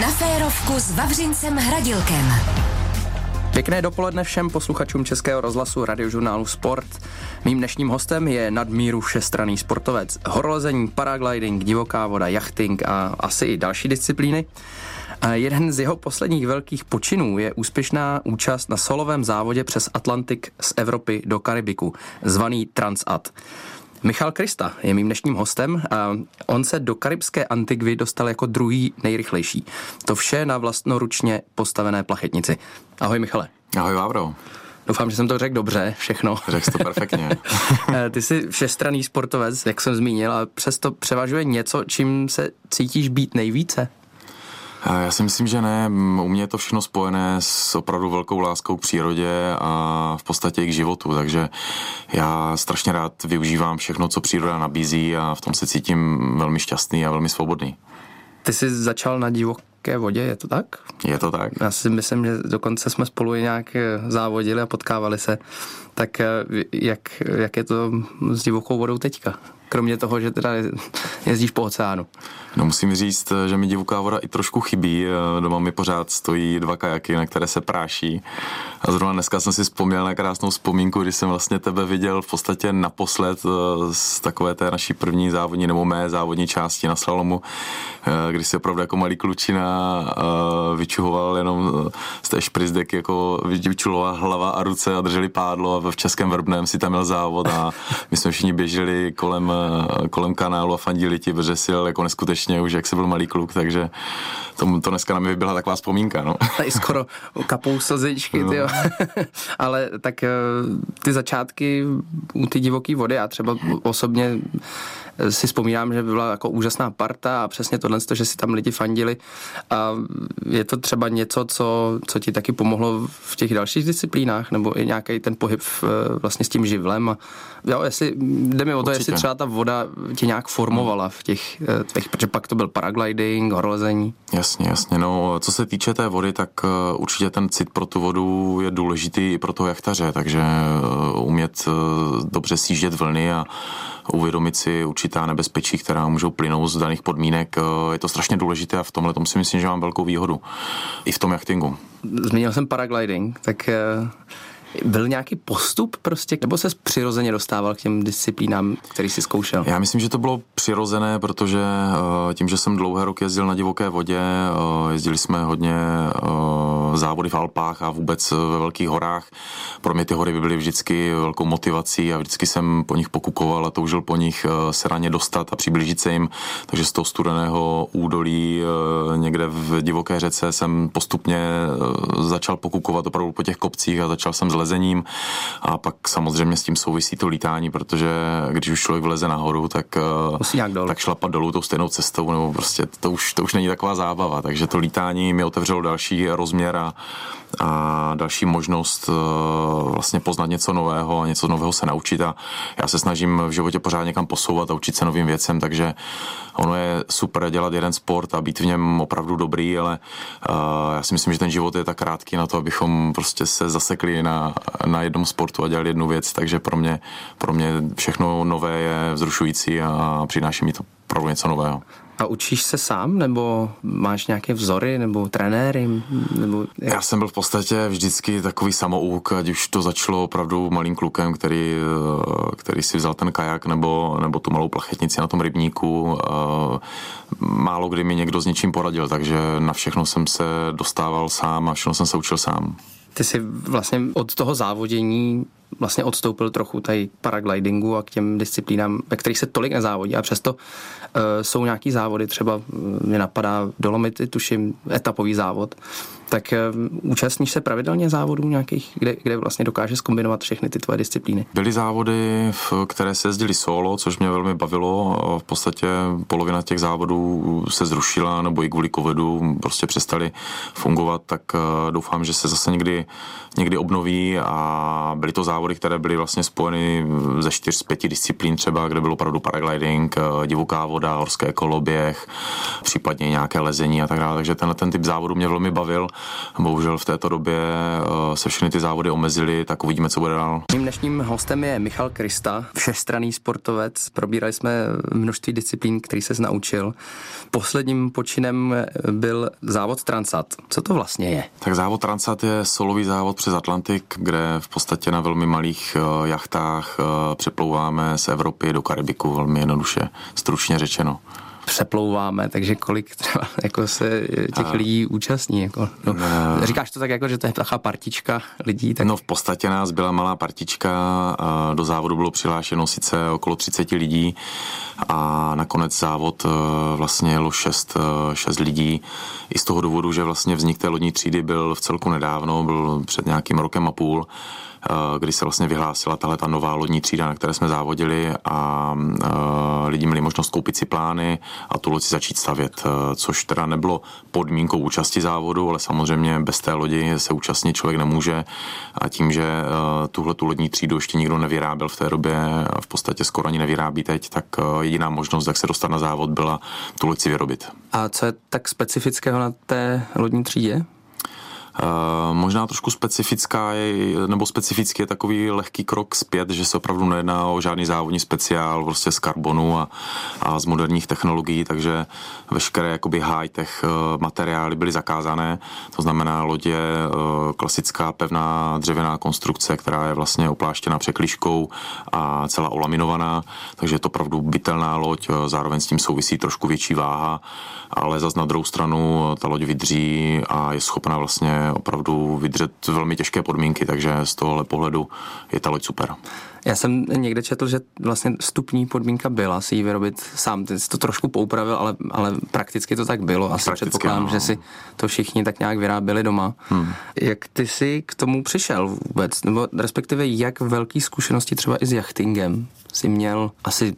Na férovku s Vavřincem Hradilkem. Pěkné dopoledne všem posluchačům Českého rozhlasu radiožurnálu Sport. Mým dnešním hostem je nadmíru všestraný sportovec. Horolezení, paragliding, divoká voda, jachting a asi i další disciplíny. A jeden z jeho posledních velkých počinů je úspěšná účast na solovém závodě přes Atlantik z Evropy do Karibiku, zvaný Transat. Michal Krista je mým dnešním hostem a on se do karibské Antigvy dostal jako druhý nejrychlejší. To vše na vlastnoručně postavené plachetnici. Ahoj Michale. Ahoj Vávro. Doufám, že jsem to řekl dobře, všechno. Řekl to perfektně. Ty jsi všestranný sportovec, jak jsem zmínil, a přesto převažuje něco, čím se cítíš být nejvíce? Já si myslím, že ne. U mě je to všechno spojené s opravdu velkou láskou k přírodě a v podstatě i k životu, takže já strašně rád využívám všechno, co příroda nabízí a v tom se cítím velmi šťastný a velmi svobodný. Ty jsi začal na divoké vodě, je to tak? Je to tak. Já si myslím, že dokonce jsme spolu nějak závodili a potkávali se. Tak eh, jak, jak je to s divokou vodou teďka? Kromě toho, že teda jezdíš po oceánu. No musím říct, že mi divoká voda i trošku chybí. Doma mi pořád stojí dva kajaky, na které se práší. A zrovna dneska jsem si vzpomněl na krásnou vzpomínku, kdy jsem vlastně tebe viděl v podstatě naposled eh, z takové té naší první závodní nebo mé závodní části na slalomu, eh, kdy se opravdu jako malý klučina eh, vyčuhoval jenom z té šprizdeky, jako vyčuhovala hlava a ruce a drželi pádlo a v Českém Vrbném si tam měl závod a my jsme všichni běželi kolem kolem kanálu a fandili ti, protože si jako neskutečně už, jak se byl malý kluk, takže to, to dneska na mě byla taková vzpomínka, no. Tady skoro kapou slzičky, no. Ale tak eh, ty začátky u ty divoké vody, já třeba osobně si vzpomínám, že byla jako úžasná parta a přesně tohle, že si tam lidi fandili a je to třeba něco, co, co ti taky pomohlo v těch dalších disciplínách, nebo i nějaký ten pohyb eh, vlastně s tím živlem a jo, jestli, jde mi o to, Určitě. jestli třeba ta voda tě nějak formovala v těch, eh, těch protože pak to byl paragliding, horolezení. Jasně, jasně, no, co se týče té vody, tak eh, určitě ten cit pro tu vodu je důležitý i pro toho jachtaře, takže umět dobře sjíždět vlny a uvědomit si určitá nebezpečí, která můžou plynout z daných podmínek. Eh, je to strašně důležité a v tomhle tom si myslím, že mám velkou výhodu. I v tom jachtingu. Zmínil jsem paragliding, tak eh, byl nějaký postup prostě, nebo se přirozeně dostával k těm disciplínám, který si zkoušel? Já myslím, že to bylo přirozené, protože eh, tím, že jsem dlouhé roky jezdil na divoké vodě, jezdili jsme hodně závody v Alpách a vůbec ve velkých horách. Pro mě ty hory by byly vždycky velkou motivací a vždycky jsem po nich pokukoval a toužil po nich se raně dostat a přiblížit se jim. Takže z toho studeného údolí někde v divoké řece jsem postupně začal pokukovat opravdu po těch kopcích a začal jsem zle lezením a pak samozřejmě s tím souvisí to lítání, protože když už člověk vleze nahoru, tak, eh, tak šlapat dolů tou stejnou cestou, nebo prostě to už, to už není taková zábava, takže to lítání mi otevřelo další rozměr a, a další možnost eh, vlastně poznat něco nového a něco nového se naučit a já se snažím v životě pořád někam posouvat a učit se novým věcem, takže ono je super dělat jeden sport a být v něm opravdu dobrý, ale uh, já si myslím, že ten život je tak krátký na to, abychom prostě se zasekli na, na jednom sportu a dělali jednu věc, takže pro mě, pro mě všechno nové je vzrušující a přináší mi to opravdu něco nového. A učíš se sám, nebo máš nějaké vzory, nebo trenéry? Nebo? Já jsem byl v podstatě vždycky takový samouk, ať už to začalo opravdu malým klukem, který, eh, který si vzal ten kajak nebo, nebo tu malou plachetnici na tom rybníku. Eh, málo kdy mi někdo s něčím poradil, takže na všechno jsem se dostával sám a všechno jsem se učil sám. Ty jsi vlastně od toho závodění vlastně odstoupil trochu tady paraglidingu a k těm disciplínám, ve kterých se tolik nezávodí. A přesto uh, jsou nějaký závody, třeba mě napadá Dolomity, tuším, etapový závod, tak uh, účastníš se pravidelně závodů nějakých, kde, kde vlastně dokáže skombinovat všechny ty tvoje disciplíny? Byly závody, které se jezdili solo, což mě velmi bavilo. V podstatě polovina těch závodů se zrušila nebo i kvůli covidu prostě přestali fungovat, tak uh, doufám, že se zase někdy, někdy obnoví a byly to závody, které byly vlastně spojeny ze čtyř z pěti disciplín třeba, kde bylo opravdu paragliding, divoká voda, horské koloběh, případně nějaké lezení a tak dále. Takže tenhle ten typ závodu mě velmi bavil bohužel v této době se všechny ty závody omezily, tak uvidíme, co bude dál. Mým dnešním hostem je Michal Krista, všestraný sportovec. Probírali jsme množství disciplín, který se naučil. Posledním počinem byl závod Transat. Co to vlastně je? Tak závod Transat je solový závod přes Atlantik, kde v podstatě na velmi malých jachtách přeplouváme z Evropy do Karibiku, velmi jednoduše, stručně řečeno přeplouváme, takže kolik třeba jako se těch a... lidí účastní. Jako, no, ne. Říkáš to tak jako, že to je taková partička lidí? Tak... No v podstatě nás byla malá partička, do závodu bylo přihlášeno sice okolo 30 lidí a nakonec závod e, vlastně jelo 6, 6 e, lidí. I z toho důvodu, že vlastně vznik té lodní třídy byl v celku nedávno, byl před nějakým rokem a půl kdy se vlastně vyhlásila tahle ta nová lodní třída, na které jsme závodili a eh, lidi měli možnost koupit si plány a tu loď si začít stavět, eh, což teda nebylo podmínkou účasti závodu, ale samozřejmě bez té lodi se účastnit člověk nemůže a tím, že tuhle tu lodní třídu ještě nikdo nevyráběl v té době, v podstatě skoro ani nevyrábí teď, tak jediná možnost, jak se dostat na závod, byla tu loď si vyrobit. A co je tak specifického na té lodní třídě? Uh, možná trošku specifická je, nebo specifický je takový lehký krok zpět, že se opravdu nejedná o žádný závodní speciál prostě z karbonu a, a z moderních technologií, takže veškeré jakoby high-tech uh, materiály byly zakázané. To znamená, loď je uh, klasická pevná dřevěná konstrukce, která je vlastně opláštěna překliškou a celá olaminovaná, takže je to opravdu bytelná loď, zároveň s tím souvisí trošku větší váha, ale zase na druhou stranu ta loď vydří a je schopna vlastně opravdu vydržet velmi těžké podmínky, takže z tohohle pohledu je ta loď super. Já jsem někde četl, že vlastně vstupní podmínka byla si ji vyrobit sám. Ty jsi to trošku poupravil, ale, ale prakticky to tak bylo. Asi prakticky, předpokládám, no. že si to všichni tak nějak vyráběli doma. Hmm. Jak ty jsi k tomu přišel vůbec? Nebo respektive jak velký zkušenosti třeba i s jachtingem jsi měl asi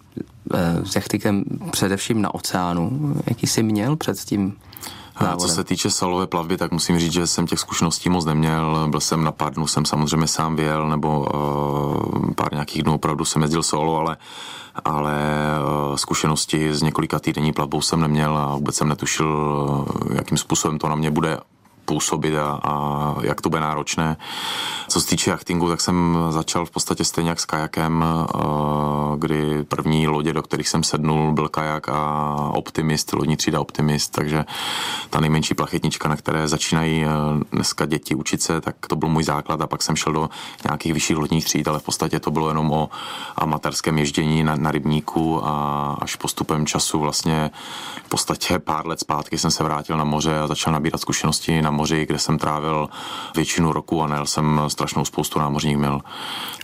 eh, s jachtingem především na oceánu? Jaký jsi měl před a co se týče salové plavby, tak musím říct, že jsem těch zkušeností moc neměl. Byl jsem na pár dnů, jsem samozřejmě sám vyjel, nebo uh, pár nějakých dnů opravdu jsem jezdil solo, ale ale uh, zkušenosti s několika týdenní plavbou jsem neměl a vůbec jsem netušil, uh, jakým způsobem to na mě bude působit a, a jak to bude náročné. Co se týče jachtingu, tak jsem začal v podstatě stejně jak s kajakem, eh, kdy první lodě, do kterých jsem sednul, byl kajak a Optimist, lodní třída Optimist, takže ta nejmenší plachetnička, na které začínají eh, dneska děti učit se, tak to byl můj základ a pak jsem šel do nějakých vyšších lodních tříd, ale v podstatě to bylo jenom o amatérském ježdění na, na rybníku a až postupem času vlastně v podstatě pár let zpátky jsem se vrátil na moře a začal nabírat zkušenosti na moři, kde jsem trávil většinu roku a nejel jsem strašnou spoustu námořních mil.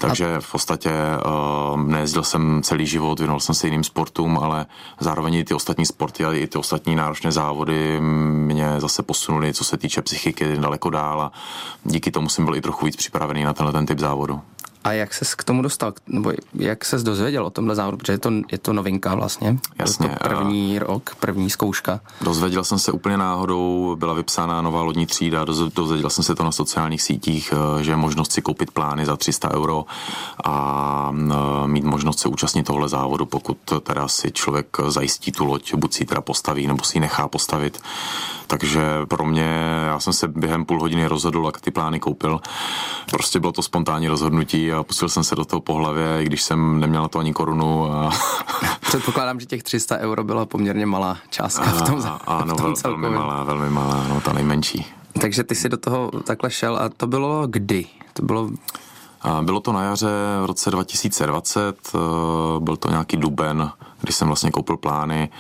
Takže v podstatě uh, nejezdil jsem celý život, věnoval jsem se jiným sportům, ale zároveň i ty ostatní sporty a i ty ostatní náročné závody mě zase posunuli, co se týče psychiky, daleko dál a díky tomu jsem byl i trochu víc připravený na tenhle ten typ závodu. A jak se k tomu dostal, nebo jak se dozvěděl o tomhle závodu, protože je to, je to novinka vlastně. Jasně. to první a... rok, první zkouška. Dozvěděl jsem se úplně náhodou, byla vypsána nová lodní třída, dozvěděl jsem se to na sociálních sítích, eh, že je možnost si koupit plány za 300 euro a eh, mít možnost se účastnit tohle závodu, pokud teda si člověk zajistí tu loď, buď si ji teda postaví, nebo si ji nechá postavit. Takže pro mě, já jsem se během půl hodiny rozhodl, jak ty plány koupil. Prostě bylo to spontánní rozhodnutí a pustil jsem se do toho po hlavě, i když jsem neměl na to ani korunu. A... Předpokládám, že těch 300 euro byla poměrně malá částka v tom, a, ano, v tom velmi malá, velmi malá, no ta nejmenší. Takže ty si do toho takhle šel a to bylo kdy? To bylo bylo to na jaře v roce 2020, eh, byl to nějaký duben, kdy jsem vlastně koupil plány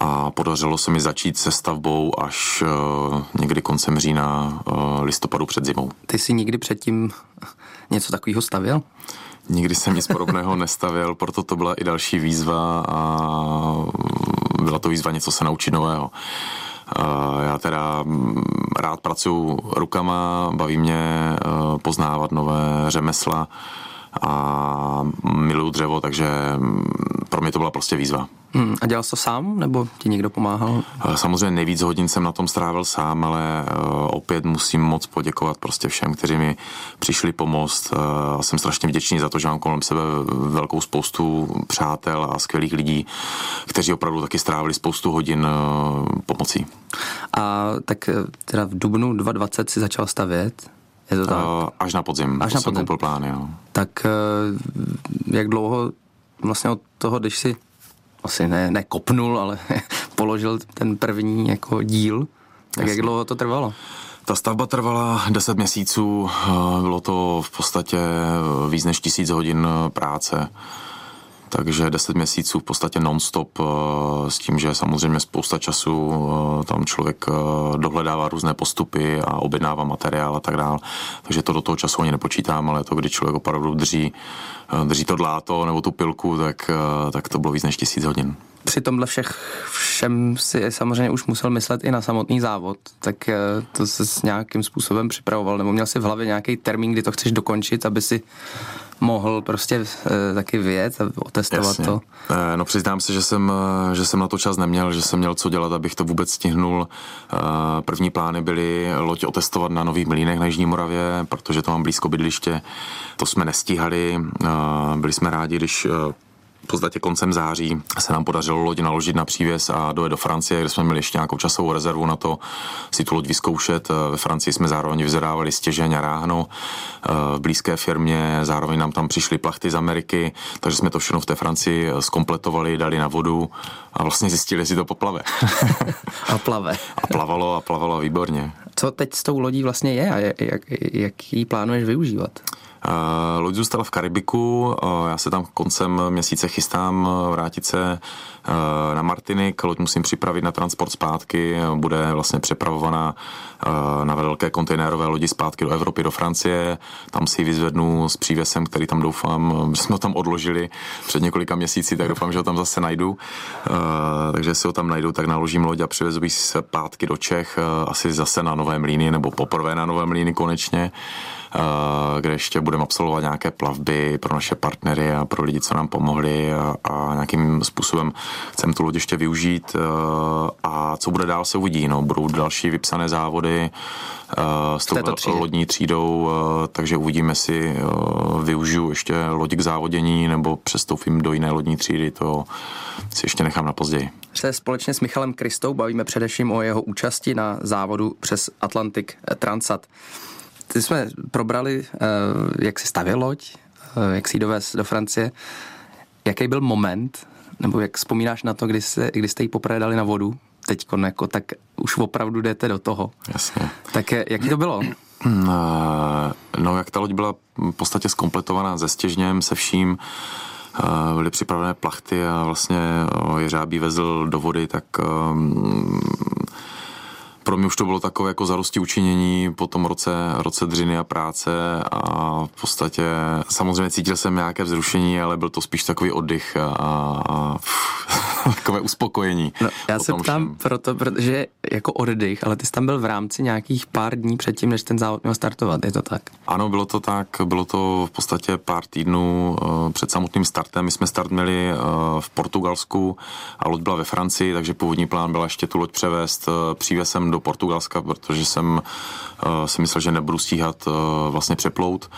a podařilo se mi začít se stavbou až uh, někdy koncem října, uh, listopadu před zimou. Ty jsi nikdy předtím něco takového stavěl? Nikdy jsem nic podobného nestavil, proto to byla i další výzva a byla to výzva něco se naučit nového. Já teda mm, rád pracuji rukama, baví mě poznávat nové řemesla a miluju dřevo, takže mm, pro mě to byla prostě výzva. Hmm, a dělal jsi to sám, nebo ti někdo pomáhal? Samozřejmě nejvíc hodin jsem na tom strávil sám, ale uh, opět musím moc poděkovat prostě všem, kteří mi přišli pomoct. Uh, jsem strašně vděčný za to, že mám kolem sebe velkou spoustu přátel a skvělých lidí, kteří opravdu taky strávili spoustu hodin pomocí. A tak teda v dubnu 2020 si začal stavět? Je to tak? Až na podzim. Až na podzim. plán, jo. Tak jak dlouho vlastně od toho, když si asi ne, ne kopnul, ale položil ten první jako díl. Tak Jasně. jak dlouho to trvalo? Ta stavba trvala 10 měsíců, bylo to v podstatě víc než tisíc hodin práce. Takže 10 měsíců v podstatě non-stop s tím, že samozřejmě spousta času tam člověk dohledává různé postupy a objednává materiál a tak dále. Takže to do toho času ani nepočítám, ale to, kdy člověk opravdu drží, drží to dláto nebo tu pilku, tak, tak to bylo víc než tisíc hodin při tomhle všech všem si samozřejmě už musel myslet i na samotný závod, tak to se s nějakým způsobem připravoval, nebo měl si v hlavě nějaký termín, kdy to chceš dokončit, aby si mohl prostě e, taky vyjet a otestovat Jasně. to? E, no přiznám se, že jsem, eh, že jsem na to čas neměl, že jsem měl co dělat, abych to vůbec stihnul. E, první plány byly loď otestovat na Nových Mlínech na Jižní Moravě, protože to mám blízko bydliště. To jsme nestíhali. E, byli jsme rádi, když v podstatě koncem září se nám podařilo loď naložit na přívěs a dojet do Francie, kde jsme měli ještě nějakou časovou rezervu na to si tu loď vyzkoušet. Ve Francii jsme zároveň vyzvedávali stěžeň a ráhno. V blízké firmě zároveň nám tam přišly plachty z Ameriky, takže jsme to všechno v té Francii zkompletovali, dali na vodu a vlastně zjistili, jestli to poplave. a plave. a plavalo a plavalo výborně. Co teď s tou lodí vlastně je a jak, jak ji plánuješ využívat? Loď zůstala v Karibiku, já se tam koncem měsíce chystám vrátit se na Martinik, loď musím připravit na transport zpátky, bude vlastně přepravovaná na velké kontejnerové lodi zpátky do Evropy, do Francie, tam si ji vyzvednu s přívesem, který tam doufám, že jsme ho tam odložili před několika měsíci, tak doufám, že ho tam zase najdu, takže si ho tam najdu, tak naložím loď a přivezu ji zpátky do Čech, asi zase na Nové Mlíny, nebo poprvé na Nové Mlíny konečně kde ještě budeme absolvovat nějaké plavby pro naše partnery a pro lidi, co nám pomohli a, a nějakým způsobem chceme tu loď ještě využít a co bude dál se uvidí. No, budou další vypsané závody s tou lodní třídou, takže uvidíme si, využiju ještě loď k závodění nebo přestoupím do jiné lodní třídy, to si ještě nechám na později. Se společně s Michalem Kristou bavíme především o jeho účasti na závodu přes Atlantik Transat. Ty jsme probrali, eh, jak si stavěl loď, eh, jak si ji dovez do Francie. Jaký byl moment, nebo jak vzpomínáš na to, kdy, se, kdy jste ji poprvé dali na vodu, teď jako, tak už opravdu jdete do toho. Jasně. Tak jaký to bylo? No, jak ta loď byla v podstatě zkompletovaná se stěžněm, se vším, byly připravené plachty a vlastně jeřábí vezl do vody, tak ehm, pro mě už to bylo takové jako zarosti učinění po tom roce, roce dřiny a práce a v podstatě samozřejmě cítil jsem nějaké vzrušení, ale byl to spíš takový oddych a, a takové uspokojení. No, já se ptám všem. proto, protože jako oddych, ale ty jsi tam byl v rámci nějakých pár dní předtím, než ten závod měl startovat, je to tak? Ano, bylo to tak, bylo to v podstatě pár týdnů uh, před samotným startem. My jsme start měli uh, v Portugalsku a loď byla ve Francii, takže původní plán byl ještě tu loď převést uh, přívesem do Portugalska, protože jsem si myslel, že nebudu stíhat vlastně přeplout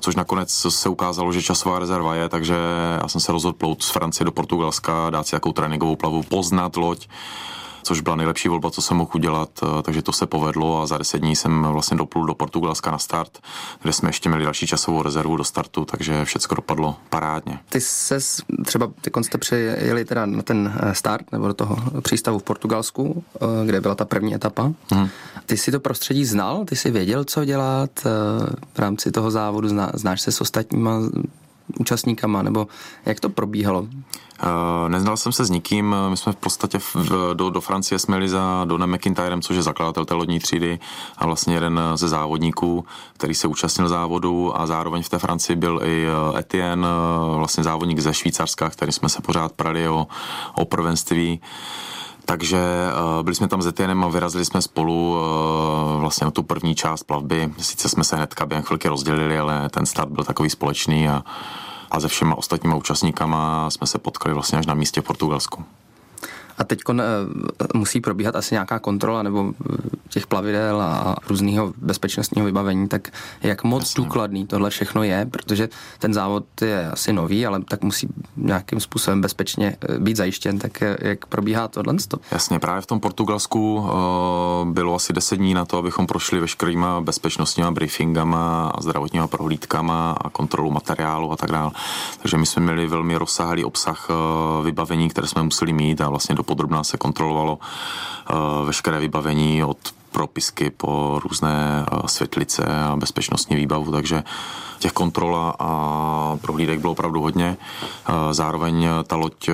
což nakonec se ukázalo, že časová rezerva je, takže já jsem se rozhodl plout z Francie do Portugalska, dát si jakou tréninkovou plavu, poznat loď, což byla nejlepší volba, co jsem mohl udělat, eh, takže to se povedlo a za deset dní jsem vlastně doplul do Portugalska na start, kde jsme ještě měli další časovou rezervu do startu, takže všechno dopadlo parádně. Ty se třeba, ty jste přijeli teda na ten eh, start nebo do toho přístavu v Portugalsku, eh, kde byla ta první etapa. Hmm. Ty si to prostředí znal? Ty si věděl, co dělat v rámci toho závodu? Zná, znáš se s ostatníma účastníkama, nebo jak to probíhalo? Uh, neznal jsem se s nikým, my jsme v podstatě v, do, do Francie jsme jeli za Donem McIntyrem, což je zakladatel té lodní třídy a vlastně jeden ze závodníků, který se účastnil závodu a zároveň v té Francii byl i eh, Etienne, eh, vlastně závodník ze Švýcarska, který jsme se pořád prali o, o prvenství. Takže uh, byli jsme tam s Etienem a vyrazili jsme spolu uh, vlastně na tu první část plavby. Sice jsme se hnedka během chvilky rozdělili, ale ten start byl takový společný a a se všema ostatníma účastníkama jsme se potkali vlastně až na místě v Portugalsku. A teď eh, musí probíhat asi nějaká kontrola nebo eh, těch plavidel a různého bezpečnostního vybavení, tak jak moc Jasně. důkladný tohle všechno je, protože ten závod je asi nový, ale tak musí nějakým způsobem bezpečně eh, být zajištěn, tak jak probíhá tohle? Jasně, právě v tom Portugalsku bylo asi 10 dní na to, abychom prošli veškerýma bezpečnostníma briefingama a zdravotníma prohlídkama a kontrolu materiálu a tak dále. Takže my jsme měli velmi rozsáhlý obsah vybavení, které jsme museli mít a vlastně do podrobná se kontrolovalo eh, veškeré vybavení od propisky po různé eh, světlice a bezpečnostní výbavu, takže těch kontrol a prohlídek bylo opravdu hodně. Zároveň ta loď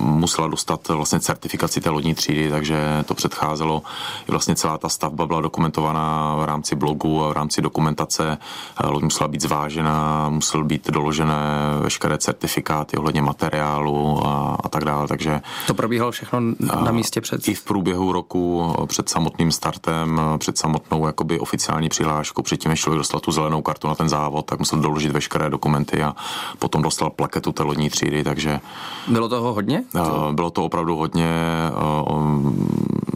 musela dostat vlastně certifikaci té lodní třídy, takže to předcházelo. I vlastně celá ta stavba byla dokumentovaná v rámci blogu a v rámci dokumentace. Loď musela být zvážena, musel být doložené veškeré certifikáty ohledně materiálu a, a tak dále. Takže to probíhalo všechno na místě před? I v průběhu roku před samotným startem, před samotnou jakoby oficiální přihláškou, předtím, než člověk dostal tu zelenou kartu na ten závod, tak musel doložit veškeré dokumenty a potom dostal plaketu té lodní třídy, takže... Bylo toho hodně? Bylo to opravdu hodně,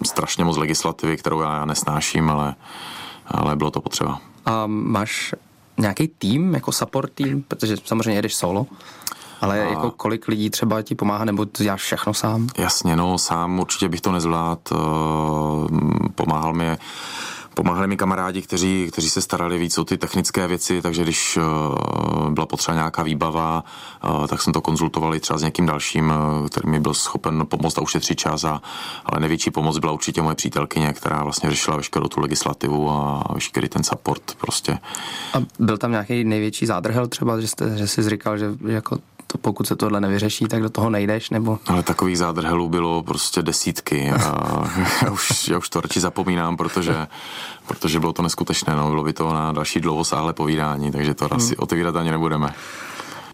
strašně moc legislativy, kterou já nesnáším, ale, ale bylo to potřeba. A máš nějaký tým, jako support tým, protože samozřejmě jedeš solo, ale a... jako kolik lidí třeba ti pomáhá, nebo ty děláš všechno sám? Jasně, no sám určitě bych to nezvládl. Pomáhal mi Pomáhali mi kamarádi, kteří, kteří se starali víc o ty technické věci, takže když uh, byla potřeba nějaká výbava, uh, tak jsem to konzultovali třeba s někým dalším, který mi byl schopen pomoct a ušetřit čas. A, ale největší pomoc byla určitě moje přítelkyně, která vlastně řešila veškerou tu legislativu a veškerý ten support prostě. A byl tam nějaký největší zádrhel třeba, že, jste, že jsi říkal, že jako to pokud se tohle nevyřeší, tak do toho nejdeš, nebo? Ale takových zádrhelů bylo prostě desítky a já už, já už to radši zapomínám, protože, protože bylo to neskutečné, no, bylo by to na další dlouhosáhlé povídání, takže to hmm. asi otevírat ani nebudeme.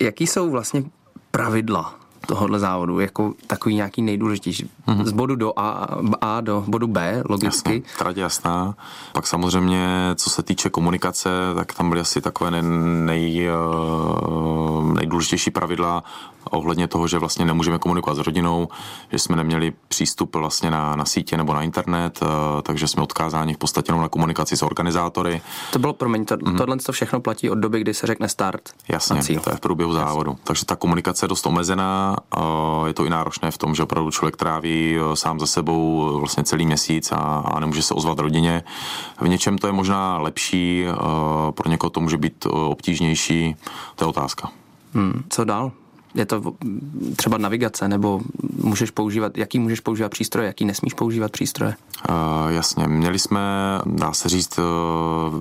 Jaký jsou vlastně pravidla tohohle závodu jako takový nějaký nejdůležitější. Mm-hmm. Z bodu do A, A do bodu B, logicky. Jasně, trať jasná. Pak samozřejmě, co se týče komunikace, tak tam byly asi takové nej, nej, eh, nejdůležitější pravidla ohledně toho, že vlastně nemůžeme komunikovat s rodinou, že jsme neměli přístup vlastně na, na sítě nebo na internet, eh, takže jsme odkázáni v podstatě na komunikaci s organizátory. To bylo, promiň, to, mm-hmm. tohle to všechno platí od doby, kdy se řekne start. Jasně, cíl. to je v průběhu závodu. Jasně. Takže ta komunikace je dost omezená, je to i náročné v tom, že opravdu člověk tráví eh, sám za sebou eh, vlastně celý měsíc a, a nemůže se ozvat rodině. V něčem to je možná lepší, pro někoho to může být obtížnější, to je otázka. Hmm. Co dál? Je to třeba navigace, nebo můžeš používat, jaký můžeš používat přístroje, jaký nesmíš používat přístroje? Uh, jasně, měli jsme, dá se říct,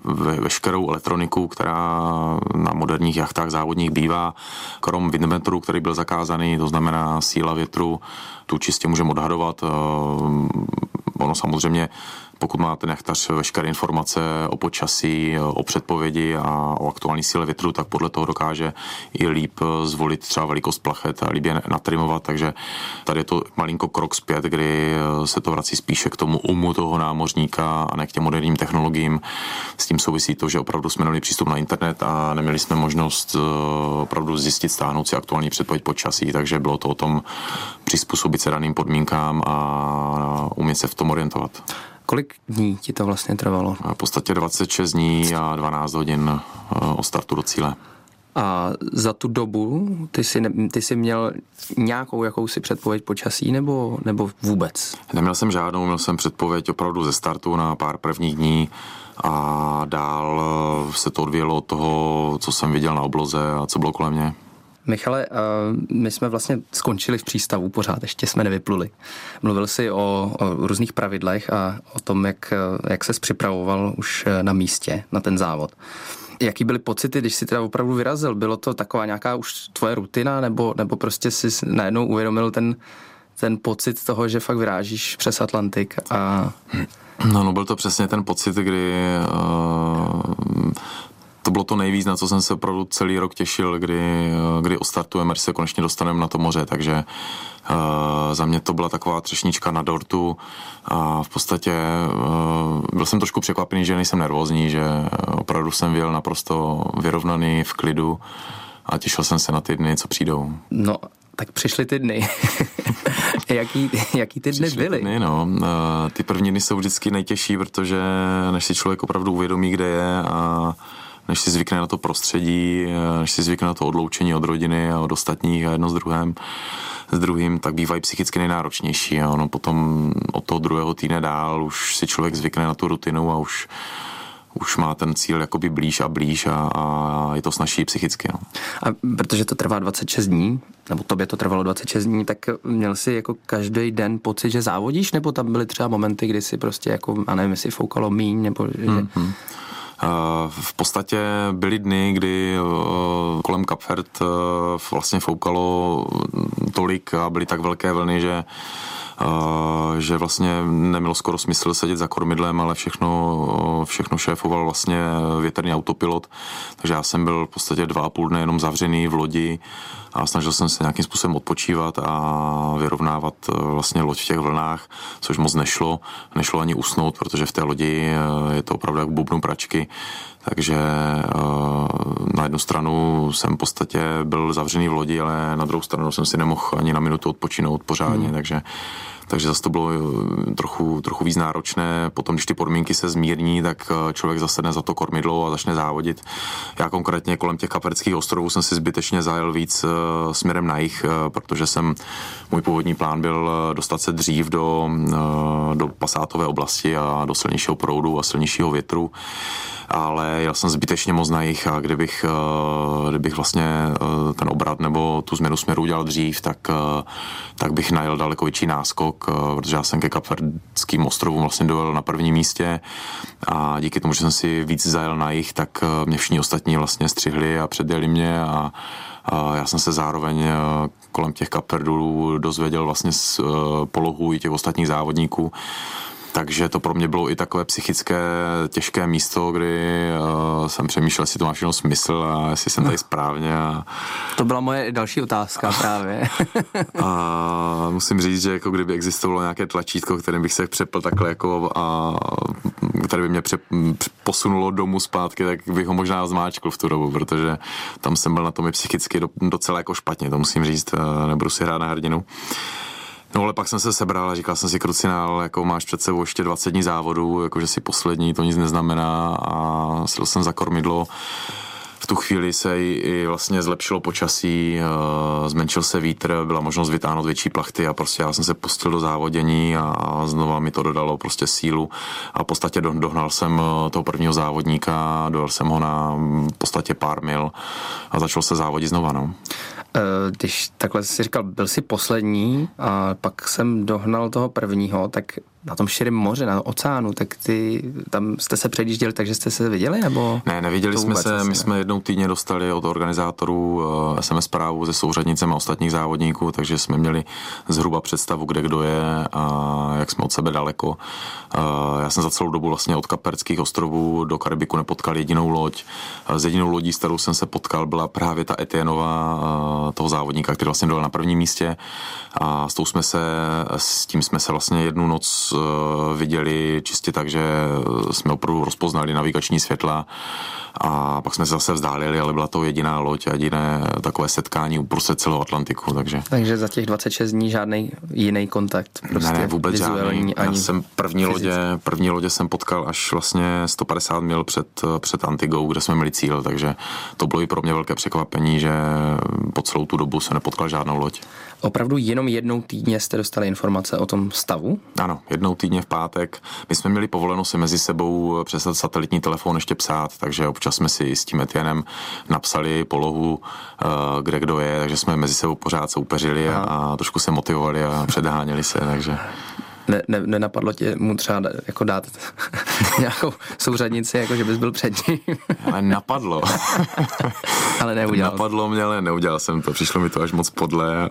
ve, veškerou elektroniku, která na moderních jachtách závodních bývá, krom windmeteru, který byl zakázaný, to znamená síla větru, tu čistě můžeme odhadovat. Uh, ono samozřejmě pokud má ten jachtař veškeré informace o počasí, o předpovědi a o aktuální síle větru, tak podle toho dokáže i líp zvolit třeba velikost plachet a líp je natrimovat, takže tady je to malinko krok zpět, kdy se to vrací spíše k tomu umu toho námořníka a ne k těm moderním technologiím. S tím souvisí to, že opravdu jsme měli přístup na internet a neměli jsme možnost eh, opravdu zjistit, stáhnout si aktuální předpověď počasí, takže bylo to o tom přizpůsobit se daným podmínkám a umět se v tom orientovat. Kolik dní ti to vlastně trvalo? V podstatě 26 dní a 12 hodin eh, o startu do cíle. A za tu dobu ty jsi, ty jsi měl nějakou jakousi předpověď počasí nebo, nebo vůbec? Neměl jsem žádnou, měl jsem předpověď opravdu ze startu na pár prvních dní a dál eh, se to odvíjelo od toho, co jsem viděl na obloze a co bylo kolem mě. Michale, eh, my jsme vlastně skončili v přístavu, pořád ještě jsme nevypluli. Mluvil jsi o, o různých pravidlech a o tom, jak, eh, jak ses připravoval už eh, na místě, na ten závod. Jaký byly pocity, když jsi teda opravdu vyrazil? Bylo to taková nějaká už tvoje rutina, nebo, nebo prostě si najednou uvědomil ten, ten pocit toho, že fakt vyrážíš přes Atlantik a... No, no byl to přesně ten pocit, kdy uh, to bylo to nejvíc, na co jsem se opravdu celý rok těšil, kdy, kdy ostartujeme, až se konečně dostaneme na to moře, takže uh, za mě to byla taková třešnička na dortu a v podstatě uh, byl jsem trošku překvapený, že nejsem nervózní, že opravdu jsem byl naprosto vyrovnaný v klidu a těšil jsem se na ty dny, co přijdou. No, tak přišly ty dny. jaký, jaký ty dny byly? Ty, dny, no. ty první dny jsou vždycky nejtěžší, protože než si člověk opravdu uvědomí, kde je a než si zvykne na to prostředí, než si zvykne na to odloučení od rodiny a od ostatních a jedno s druhým, s druhým, tak bývají psychicky nejnáročnější. A ono potom od toho druhého týdne dál už si člověk zvykne na tu rutinu a už už má ten cíl jakoby blíž a blíž a, a je to snažší psychicky. No. A protože to trvá 26 dní, nebo tobě to trvalo 26 dní, tak měl jsi jako každý den pocit, že závodíš, nebo tam byly třeba momenty, kdy si prostě jako, a nevím, jestli foukalo míň, nebo že... Mm-hmm. V podstatě byly dny, kdy eh, kolem Kapfert eh, vlastně foukalo tolik a byly tak velké vlny, že že vlastně nemělo skoro smysl sedět za kormidlem, ale všechno, všechno šéfoval vlastně větrný autopilot, takže já jsem byl v podstatě dva a půl dne jenom zavřený v lodi a snažil jsem se nějakým způsobem odpočívat a vyrovnávat e, vlastně loď v těch vlnách, což moc nešlo. Nešlo ani usnout, protože v té lodi e, je to opravdu jak bubnu pračky, takže e, na jednu stranu jsem v podstatě byl zavřený v lodi, ale na druhou stranu jsem si nemohl ani na minutu odpočinout pořádně, hmm. takže takže zase to bylo eh, trochu, trochu víc náročné. Potom, když ty podmínky se zmírní, tak eh, člověk zasedne za to kormidlo a začne závodit. Já konkrétně kolem těch kaperských ostrovů jsem si zbytečně zajel víc eh, směrem na jich, protože jsem, můj původní plán byl dostat se dřív do, do pasátové oblasti a do silnějšího proudu a silnějšího větru ale jel jsem zbytečně moc na jich a kdybych, kdybych vlastně ten obrat nebo tu změnu směru udělal dřív, tak, tak bych najel daleko větší náskok, protože já jsem ke Kapverdským ostrovům vlastně dojel na prvním místě a díky tomu, že jsem si víc zajel na jich, tak mě všichni ostatní vlastně střihli a předjeli mě a já jsem se zároveň kolem těch kaperdulů dozvěděl vlastně z polohu i těch ostatních závodníků, takže to pro mě bylo i takové psychické těžké místo, kdy uh, jsem přemýšlel, jestli to má všechno smysl a jestli jsem tady správně. A... To byla moje další otázka právě. a musím říct, že jako kdyby existovalo nějaké tlačítko, kterým bych se přepl takhle jako a které by mě pře, posunulo domů zpátky, tak bych ho možná zmáčkl v tu dobu, protože tam jsem byl na tom i psychicky docela jako špatně, to musím říct, eh, nebudu si hrát na hrdinu. No ale pak jsem se sebral a říkal jsem si, krucinál, jako máš před sebou ještě 20 dní závodu, jakože si poslední, to nic neznamená a sedl jsem za kormidlo. Tu chvíli se i, i vlastně zlepšilo počasí, zmenšil se vítr, byla možnost vytáhnout větší plachty a prostě já jsem se pustil do závodění a, a znova mi to dodalo prostě sílu a v podstatě do, dohnal jsem eh, toho prvního závodníka, dojel jsem ho na v podstatě pár mil a začal se závodit znova. No. Eh, když takhle si říkal, byl jsi poslední a pak jsem dohnal toho prvního, tak na tom širém moře, na oceánu, tak ty tam jste se předjížděli, takže jste se viděli, nebo? Ne, neviděli jsme se, my jsme jednou týdně dostali od organizátorů uh, eh, SMS zprávu se souřadnicem a ostatních závodníků, takže jsme měli zhruba představu, kde kdo je a jak jsme od sebe daleko. Uh, já jsem za celou dobu vlastně od Kaperských ostrovů do Karibiku nepotkal jedinou loď. Uh, s jedinou lodí, s kterou jsem se potkal, byla právě ta Etienova, uh, toho závodníka, který vlastně byl na prvním místě a s, tou jsme se, s tím jsme se vlastně jednu noc Eh, viděli čistě tak, že jsme opravdu rozpoznali navigační světla a pak jsme se zase vzdálili, ale byla to jediná loď a jediné takové setkání uprostřed celého Atlantiku, takže... Takže za těch 26 dní žádný jiný kontakt? Prostě ne, ne, vůbec žádný. Já jsem první lodě, první lodě jsem potkal až vlastně 150 mil před, před Antigou, kde jsme měli cíl, takže to bylo i pro mě velké překvapení, že po celou tu dobu se nepotkal žádnou loď. Opravdu jenom jednou týdně jste dostali informace o tom stavu? Ano, jednou týdně v pátek. My jsme měli povoleno si mezi sebou přes satelitní telefon ještě psát, takže občas jsme si s tím Etienem napsali polohu, eh, kde kdo je, takže jsme mezi sebou pořád soupeřili a, a trošku se motivovali a předháněli se, takže ne, ne, nenapadlo tě mu třeba jako dát nějakou souřadnici, jako že bys byl před ním? ale napadlo. ale neudělal. Napadlo mě, ale neudělal jsem to. Přišlo mi to až moc podle.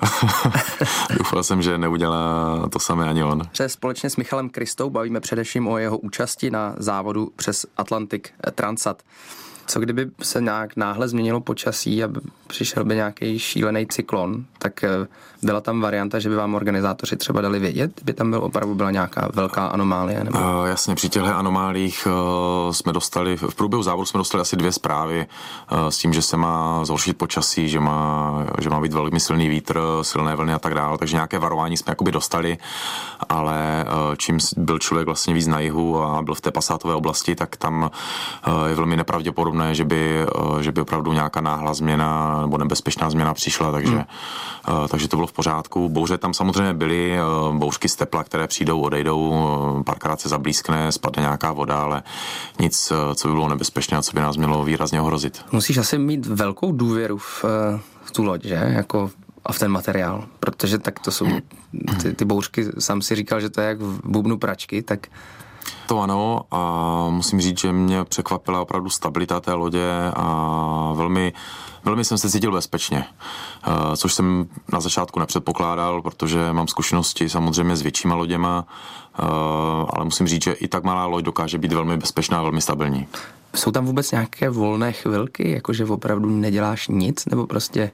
Doufal jsem, že neudělá to samé ani on. Se společně s Michalem Kristou bavíme především o jeho účasti na závodu přes Atlantik Transat. Co kdyby se nějak náhle změnilo počasí a přišel by nějaký šílený cyklon, tak eh, byla tam varianta, že by vám organizátoři třeba dali vědět, by tam byl opravdu byla nějaká velká anomálie? Nebo... Uh, jasně, při těchto anomálích uh, jsme dostali, v průběhu závodu jsme dostali asi dvě zprávy uh, s tím, že se má zhoršit počasí, že má, že má být velmi silný vítr, silné vlny a tak dále, takže nějaké varování jsme jakoby dostali, ale uh, čím byl člověk vlastně víc na jihu a byl v té pasátové oblasti, tak tam uh, je velmi nepravděpodobné, že by, uh, že by opravdu nějaká náhla změna nebo nebezpečná změna přišla, takže, hmm. uh, takže to bylo v pořádku. Bouře tam samozřejmě byly, uh, bouřky z tepla, které přijdou, odejdou, uh, párkrát se zablízkne, spadne nějaká voda, ale nic, uh, co by bylo nebezpečné a co by nás mělo výrazně ohrozit. Musíš asi mít velkou důvěru v, v tu loď, že? Jako a v ten materiál, protože tak to jsou ty, ty bouřky, sám si říkal, že to je jak v bubnu pračky, tak to ano a musím říct, že mě překvapila opravdu stabilita té lodě a velmi, velmi jsem se cítil bezpečně, což jsem na začátku nepředpokládal, protože mám zkušenosti samozřejmě s většíma loděma, ale musím říct, že i tak malá loď dokáže být velmi bezpečná a velmi stabilní. Jsou tam vůbec nějaké volné chvilky, jakože opravdu neděláš nic, nebo prostě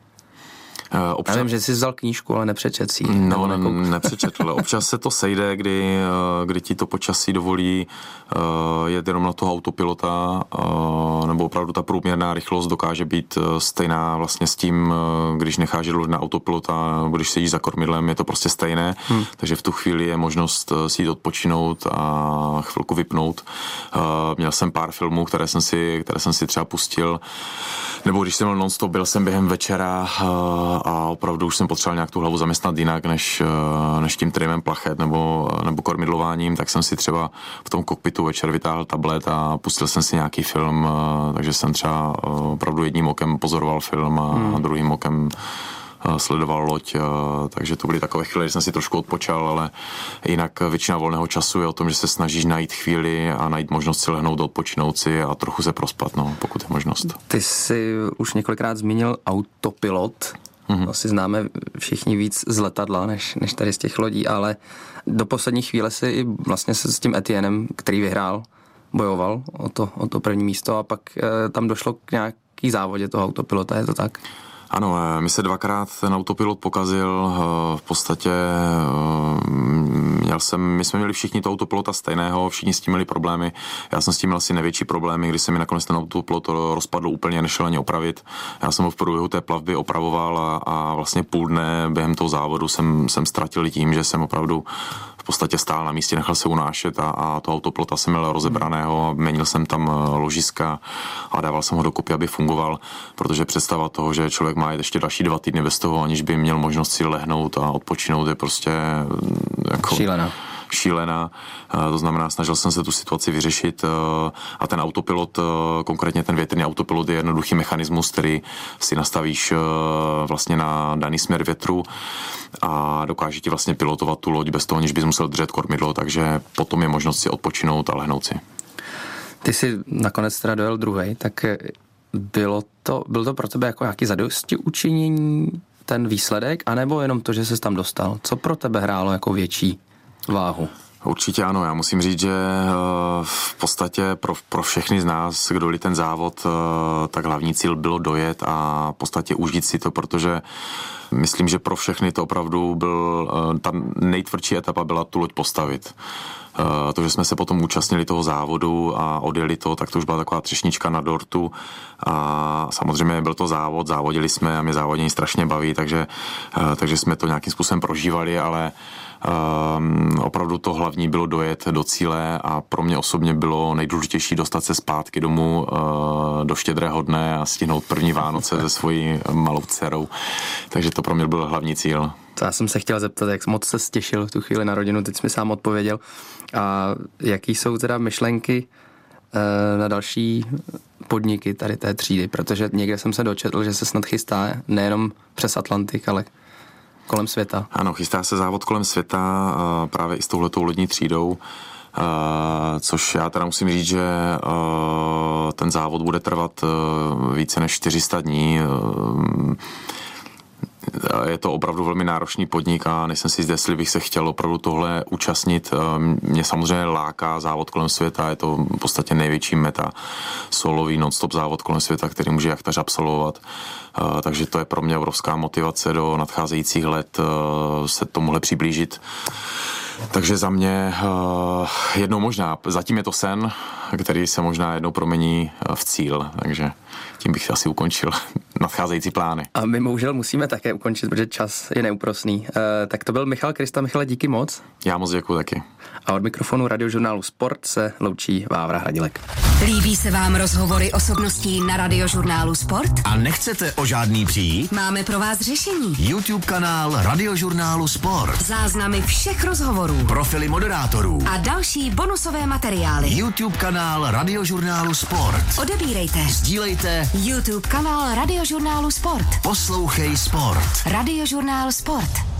občas... Já vím, že jsi vzal knížku, ale nepřečet si No, ne, nepřečetl. Občas se to sejde, kdy, eh, kdy ti to počasí dovolí uh, jet jenom na toho autopilota, nebo opravdu ta průměrná rychlost dokáže být stejná vlastně s tím, když necháš loď na autopilota, nebo když sedíš za kormidlem, je to prostě stejné, hmm. takže v tu chvíli je možnost si jít odpočinout a chvilku vypnout. Měl jsem pár filmů, které jsem si, které jsem si třeba pustil, nebo když jsem měl non-stop, byl jsem během večera a opravdu už jsem potřeboval nějak tu hlavu zaměstnat jinak, než, eh, než tím trimem plachet nebo, nebo kormidlováním, tak jsem si třeba v tom kokpitu večer vytáhl tablet a pustil jsem si nějaký film, eh, takže jsem třeba eh, opravdu jedním okem pozoroval film a, hmm. druhým okem sledoval loď, takže to byly takové chvíle, kdy jsem si trošku odpočal, ale jinak většina volného času je o tom, že se snažíš najít chvíli a najít možnost si lehnout, odpočinout si a trochu se prospat, no, pokud je možnost. Ty jsi už několikrát zmínil autopilot. Mm-hmm. Asi známe všichni víc z letadla, než, než tady z těch lodí, ale do poslední chvíle si i vlastně se s tím Etienem, který vyhrál, bojoval o to, o to první místo a pak e, tam došlo k nějaký závodě toho autopilota, je to tak? Ano, eh, mi se dvakrát ten autopilot pokazil. Eh, v podstatě měl jsem, my jsme měli všichni to autopilota stejného, všichni s tím měli problémy. Já jsem s tím měl asi největší problémy, když se mi nakonec ten autopilot rozpadl úplně, nešel ani opravit. Já jsem ho v průběhu té plavby opravoval a, a vlastně půl dne během toho závodu jsem, jsem ztratil tím, že jsem opravdu v podstatě stál na místě, nechal se unášet a, a to autoplota jsem měl rozebraného, měnil jsem tam eh, ložiska a dával jsem ho dokupy, aby fungoval, protože představa toho, že člověk má ještě další dva týdny bez toho, aniž by měl možnost si lehnout a odpočinout, je prostě mm, jako... Šílená šílená. Eh, to znamená, snažil jsem se tu situaci vyřešit eh, a ten autopilot, konkrétně ten větrný autopilot je jednoduchý mechanismus, který si nastavíš vlastně na daný směr větru a dokáže ti vlastně pilotovat tu loď bez toho, aniž bys musel držet kormidlo, takže potom je možnost si odpočinout a lehnout si. Ty jsi nakonec teda dojel druhý, tak bylo to, bylo to pro tebe jako nějaký zadosti učinění ten výsledek, anebo jenom to, že jsi tam dostal? Co pro tebe hrálo jako větší váhu? Určitě ano, já musím říct, že eh, v podstatě pro, pro všechny z nás, kdo ten závod, eh, tak hlavní cíl bylo dojet a v podstatě užít si to, protože myslím, že pro všechny to opravdu byl, eh, ta nejtvrdší etapa byla tu loď postavit. To, že jsme se potom účastnili toho závodu a odjeli to, tak to už byla taková třešnička na dortu a samozřejmě byl to závod, závodili jsme a mě závodění strašně baví, takže, takže jsme to nějakým způsobem prožívali, ale Um, opravdu to hlavní bylo dojet do cíle a pro mě osobně bylo nejdůležitější dostat se zpátky domů uh, do štědrého dne a stihnout první Vánoce se svojí malou dcerou. Takže to pro mě byl hlavní cíl. To já jsem se chtěl zeptat, jak moc se stěšil v tu chvíli na rodinu, teď jsi mi sám odpověděl. A jaký jsou teda myšlenky uh, na další podniky tady té třídy, protože někde jsem se dočetl, že se snad chystá nejenom přes Atlantik, ale kolem světa. Ano, chystá se závod kolem světa právě i s touhletou lodní třídou. Uh, což já teda musím říct, že ten závod bude trvat více než 400 dní. Uh, je to opravdu velmi náročný podnik a nejsem si zde, jestli bych se chtěl opravdu tohle účastnit. Mě samozřejmě láká závod kolem světa, je to v podstatě největší meta, solový non-stop závod kolem světa, který může jachtař absolvovat. Takže to je pro mě obrovská motivace do nadcházejících let se tomuhle přiblížit. Takže za mě jednou možná, zatím je to sen, který se možná jednou promení eh, v cíl, takže tím bych asi ukončil nadcházející plány. A my bohužel musíme také ukončit, protože čas je neúprosný. Uh, tak to byl Michal Krista. Michale, díky moc. Já moc děkuji taky. A od mikrofonu radiožurnálu Sport se loučí Vávra Hradilek. Líbí se vám rozhovory osobností na radiožurnálu Sport? A nechcete o žádný přijít? Máme pro vás řešení. YouTube kanál Radiožurnálu Sport. Záznamy všech rozhovorů. Profily moderátorů. A další bonusové materiály. YouTube kanál Radiožurnálu Sport. Odebírejte. Sdílejte. YouTube kanál Radiožurnálu Sport. Poslouchej Sport. Radiožurnál Sport.